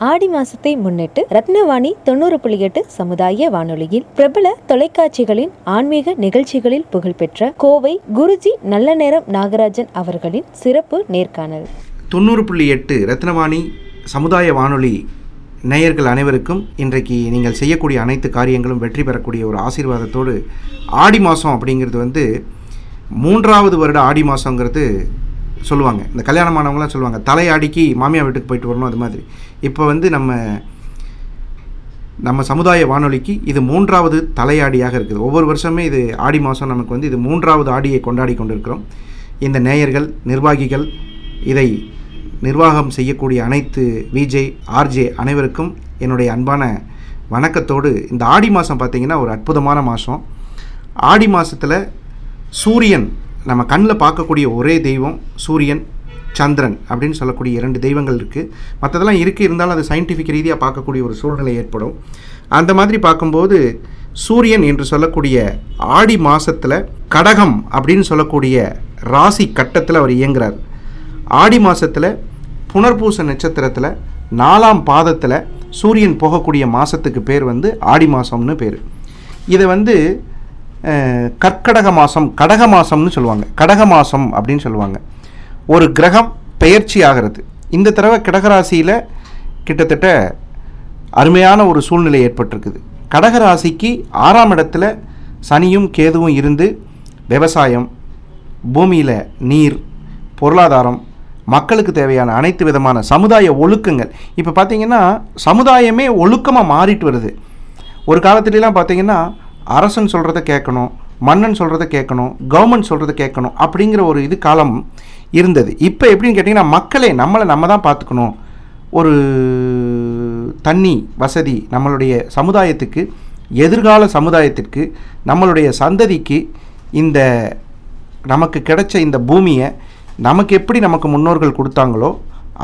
ஆடி மாசத்தை முன்னிட்டு ரத்னவாணி தொண்ணூறு புள்ளி எட்டு சமுதாய வானொலியில் பிரபல தொலைக்காட்சிகளின் ஆன்மீக நிகழ்ச்சிகளில் புகழ்பெற்ற கோவை குருஜி நல்ல நேரம் நாகராஜன் அவர்களின் சிறப்பு நேர்காணல். தொண்ணூறு புள்ளி எட்டு ரத்னவாணி சமுதாய வானொலி நேயர்கள் அனைவருக்கும் இன்றைக்கு நீங்கள் செய்யக்கூடிய அனைத்து காரியங்களும் வெற்றி பெறக்கூடிய ஒரு ஆசீர்வாதத்தோடு ஆடி மாதம் அப்படிங்கிறது வந்து மூன்றாவது வருட ஆடி மாதங்கிறது சொல்லுவாங்க. இந்த கல்யாணமானவங்களாம் சொல்லுவாங்க தலையாடிக்கு மாமியார் வீட்டுக்கு போயிட்டு வரணும் அது மாதிரி. இப்போ வந்து நம்ம நம்ம சமுதாய வானொலிக்கு இது மூன்றாவது தலையாடியாக இருக்குது. ஒவ்வொரு வருஷமே இது ஆடி மாதம் நமக்கு வந்து இது மூன்றாவது ஆடியை கொண்டாடி கொண்டிருக்கிறோம். இந்த நேயர்கள் நிர்வாகிகள் இதை நிர்வாகம் செய்யக்கூடிய அனைத்து விஜே ஆர்ஜே அனைவருக்கும் என்னுடைய அன்பான வணக்கத்தோடு இந்த ஆடி மாதம் பார்த்திங்கன்னா ஒரு அற்புதமான மாதம் ஆடி மாதத்தில் சூரியன் நம்ம கண்ணில் பார்க்கக்கூடிய ஒரே தெய்வம் சூரியன் சந்திரன் அப்படின்னு சொல்லக்கூடிய இரண்டு தெய்வங்கள் இருக்குது மற்றதெல்லாம் இருக்குது இருந்தாலும் அது சயின்டிஃபிக் ரீதியாக பார்க்கக்கூடிய ஒரு சூழ்நிலை ஏற்படும். அந்த மாதிரி பார்க்கும்போது சூரியன் என்று சொல்லக்கூடிய ஆடி மாதத்தில் கடகம் அப்படின்னு சொல்லக்கூடிய ராசி கட்டத்தில் அவர் இயங்குறார். ஆடி மாதத்தில் புனர்பூச நட்சத்திரத்தில் நாலாம் பாதத்தில் சூரியன் போகக்கூடிய மாதத்துக்கு பேர் வந்து ஆடி மாதம்னு பேர். இதை வந்து கற்கடக மாதம் கடக மாதம்னு சொல்லுவாங்க. கடக மாதம் அப்படின்னு சொல்லுவாங்க. ஒரு கிரகம் பெயர்ச்சி ஆகிறது இந்த தடவை கடகராசியில் கிட்டத்தட்ட அருமையான ஒரு சூழ்நிலை ஏற்பட்டிருக்குது. கடகராசிக்கு ஆறாம் இடத்துல சனியும் கேதுவும் இருந்து விவசாயம் பூமியில் நீர் பொருளாதாரம் மக்களுக்கு தேவையான அனைத்து விதமான சமுதாய ஒழுக்கங்கள். இப்போ பார்த்திங்கன்னா சமுதாயமே ஒழுக்கமாக மாறிட்டு வருது. ஒரு காலத்துலலாம் பார்த்திங்கன்னா அரசன் சொல்கிறத கேட்கணும் மன்னன் சொல்கிறத கேட்கணும் கவர்மெண்ட் சொல்கிறத கேட்கணும் அப்படிங்கிற ஒரு இது காலம் இருந்தது. இப்போ எப்படின்னு கேட்டிங்கன்னா மக்களே நம்மளை நம்ம தான் பார்த்துக்கணும். ஒரு தண்ணி வசதி நம்மளுடைய சமுதாயத்துக்கு எதிர்கால சமுதாயத்திற்கு நம்மளுடைய சந்ததிக்கு இந்த நமக்கு கிடைச்ச இந்த பூமியை நமக்கு எப்படி நமக்கு முன்னோர்கள் கொடுத்தாங்களோ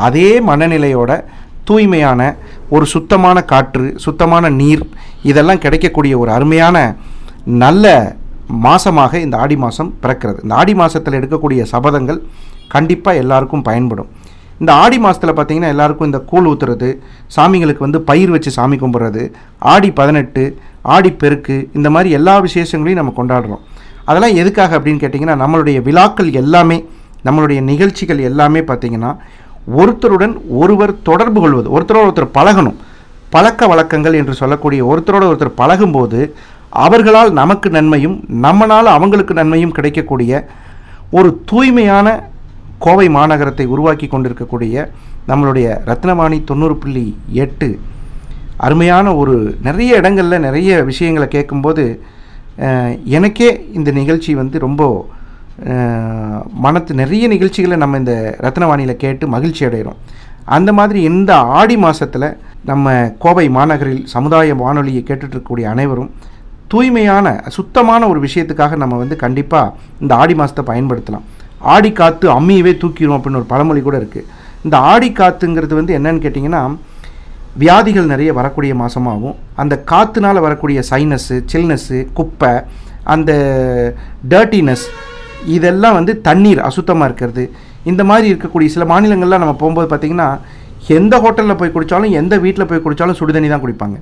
அதே மனநிலையோட தூய்மையான ஒரு சுத்தமான காற்று சுத்தமான நீர் இதெல்லாம் கிடைக்கக்கூடிய ஒரு அருமையான நல்ல மாதமாக இந்த ஆடி மாதம் பிறக்கிறது. இந்த ஆடி மாதத்தில் எடுக்கக்கூடிய சபதங்கள் கண்டிப்பாக எல்லாருக்கும் பயன்படும். இந்த ஆடி மாதத்தில் பார்த்தீங்கன்னா எல்லாருக்கும் இந்த கூழ் ஊற்றுறது சாமிங்களுக்கு வந்து பயிர் வச்சு சாமி கும்பிட்றது ஆடி பதினெட்டு ஆடி பெருக்கு இந்த மாதிரி எல்லா விசேஷங்களையும் நம்ம கொண்டாடுறோம். அதெல்லாம் எதுக்காக அப்படின்னு கேட்டிங்கன்னா நம்மளுடைய விழாக்கள் எல்லாமே நம்மளுடைய நிகழ்ச்சிகள் எல்லாமே பார்த்திங்கன்னா ஒருத்தருடன் ஒருவர் தொடர்பு கொள்வது ஒருத்தரோட ஒருத்தர் பழகணும். பழக்க வழக்கங்கள் என்று சொல்லக்கூடிய ஒருத்தரோட ஒருத்தர் பழகும்போது அவர்களால் நமக்கு நன்மையும் நம்மளால் அவங்களுக்கு நன்மையும் கிடைக்கக்கூடிய ஒரு தூய்மையான கோவை மாநகரத்தை உருவாக்கி கொண்டிருக்கக்கூடிய நம்மளுடைய ரத்னவாணி தொண்ணூறு புள்ளி எட்டு அருமையான ஒரு நிறைய இடங்களில் நிறைய விஷயங்களை கேட்கும்போது எனக்கே இந்த நிகழ்ச்சி வந்து ரொம்ப மனத்து நிறைய நிகழ்ச்சிகளை நம்ம இந்த ரத்னவாணியில் கேட்டு மகிழ்ச்சி அடைகிறோம் அந்த மாதிரி இந்த ஆடி மாதத்தில் நம்ம கோவை மாநகரில் சமுதாய வானொலியை கேட்டுட்ருக்கக்கூடிய அனைவரும் தூய்மையான சுத்தமான ஒரு விஷயத்துக்காக நம்ம வந்து கண்டிப்பாக இந்த ஆடி மாதத்தை பயன்படுத்தலாம். ஆடி காற்று அம்மியவே தூக்கிடும் அப்படின்னு ஒரு பழமொழி கூட இருக்குது இந்த ஆடி காற்றுங்கிறது வந்து என்னன்னு கேட்டிங்கன்னா வியாதிகள் நிறைய வரக்கூடிய மாதமாகவும் அந்த காற்றுனால் வரக்கூடிய சைனஸ்ஸு சில்னஸ்ஸு குப்பை அந்த டர்ட்டினஸ் இதெல்லாம் வந்து தண்ணீர் அசுத்தமாக இருக்கிறது. இந்த மாதிரி இருக்கக்கூடிய சில மாநிலங்கள்லாம் நம்ம போகும்போது பார்த்திங்கன்னா எந்த ஹோட்டலில் போய் குடித்தாலும் எந்த வீட்டில் போய் குடித்தாலும் சுடுதண்ணி தான் குடிப்பாங்க.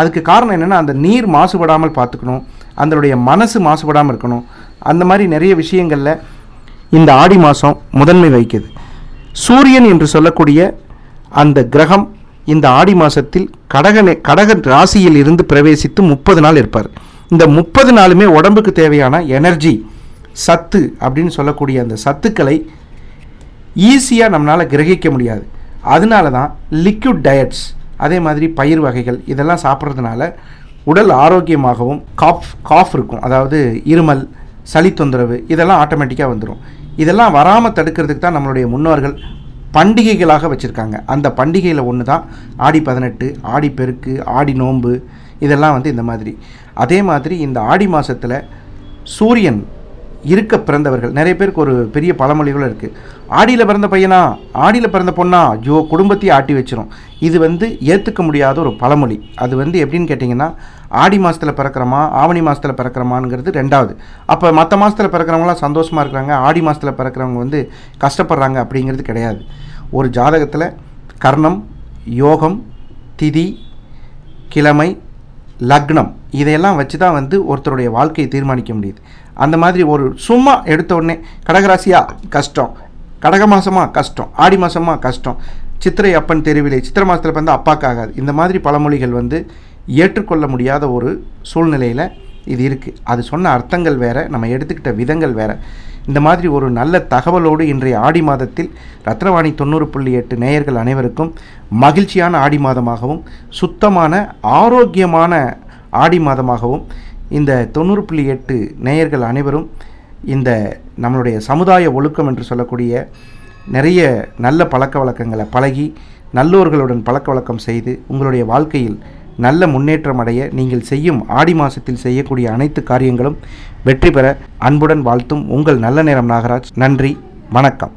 அதுக்கு காரணம் என்னென்னா அந்த நீர் மாசுபடாமல் பார்த்துக்கணும். அதனுடைய மனசு மாசுபடாமல் இருக்கணும். அந்த மாதிரி நிறைய விஷயங்களில் இந்த ஆடி மாதம் முதன்மை வகிக்குது. சூரியன் என்று சொல்லக்கூடிய அந்த கிரகம் இந்த ஆடி மாதத்தில் கடக கடக ராசியில் இருந்து பிரவேசித்து முப்பது நாள் இருப்பார். இந்த முப்பது நாளுமே உடம்புக்கு தேவையான எனர்ஜி சத்து அப்படின்னு சொல்லக்கூடிய அந்த சத்துக்களை ஈஸியாக நம்மளால் கிரகிக்க முடியாது. அதனால தான் லிக்விட் டயட்ஸ் அதே மாதிரி பயிர் வகைகள் இதெல்லாம் சாப்பிட்றதுனால உடல் ஆரோக்கியமாகவும் காஃப் காஃப் இருக்கும். அதாவது இருமல் சளி தொந்தரவு இதெல்லாம் ஆட்டோமேட்டிக்காக வந்துடும் இதெல்லாம் வராமல் தடுக்கிறதுக்கு தான் நம்மளுடைய முன்னோர்கள் பண்டிகைகளாக வச்சுருக்காங்க. அந்த பண்டிகையில் ஒன்று தான் ஆடி பதினெட்டு ஆடி பெருக்கு ஆடி நோன்பு இதெல்லாம் வந்து இந்த மாதிரி. அதே மாதிரி இந்த ஆடி மாதத்தில் சூரியன் இருக்க பிறந்தவர்கள். நிறைய பேருக்கு ஒரு பெரிய பழமொழிகளும் இருக்குது ஆடியில் பிறந்த பையனா? ஆடியில் பிறந்த பொண்ணா? ஜோ குடும்பத்தையே ஆட்டி வச்சிரும். இது வந்து ஏற்றுக்க முடியாத ஒரு பழமொழி. அது வந்து எப்படின்னு கேட்டிங்கன்னா ஆடி மாதத்தில் பிறக்கிறோமா ஆவணி மாதத்தில் பிறக்கிறோமாங்கிறது ரெண்டாவது. அப்போ மற்ற மாதத்தில் பிறக்கிறவங்களாம் சந்தோஷமாக இருக்கிறாங்க ஆடி மாதத்தில் பிறக்கிறவங்க வந்து கஷ்டப்படுறாங்க அப்படிங்கிறது கிடையாது. ஒரு ஜாதகத்தில் கர்ணம் யோகம் திதி கிழமை லக்னம் இதையெல்லாம் வச்சு தான் வந்து ஒருத்தருடைய வாழ்க்கையை தீர்மானிக்க முடியுது. அந்த மாதிரி ஒரு சும்மா எடுத்த உடனே கடகராசியா கஷ்டம். கடக மாதமாக கஷ்டம். ஆடி மாதமாக கஷ்டம். சித்திரை அப்பன் தெருவிலே சித்திரை மாதத்தில் வந்து அப்பாக்காகாது இந்த மாதிரி பழமொழிகள் வந்து ஏற்றுக்கொள்ள முடியாத ஒரு சூழ்நிலையில் இது இருக்குது அது சொன்ன அர்த்தங்கள் வேறு நம்ம எடுத்துக்கிட்ட விதங்கள் வேறு. இந்த மாதிரி ஒரு நல்ல தகவலோடு இன்றைய ஆடி மாதத்தில் ரத்னவாணி தொண்ணூறு புள்ளி எட்டு நேயர்கள் அனைவருக்கும் மகிழ்ச்சியான ஆடி மாதமாகவும் சுத்தமான ஆரோக்கியமான ஆடி மாதமாகவும் இந்த தொண்ணூறு புள்ளி எட்டு நேயர்கள் அனைவரும் இந்த நம்மளுடைய சமுதாய ஒழுக்கம் என்று சொல்லக்கூடிய நிறைய நல்ல பழக்க வழக்கங்களை பழகி நல்லோர்களுடன் பழக்க வழக்கம் செய்து உங்களுடைய வாழ்க்கையில் நல்ல முன்னேற்றம் அடைய நீங்கள் செய்யும் ஆடி மாதத்தில் செய்யக்கூடிய அனைத்து காரியங்களும் வெற்றி பெற அன்புடன் வாழ்த்தும் உங்கள் நல்ல நேரம் நாகராஜ். நன்றி வணக்கம்.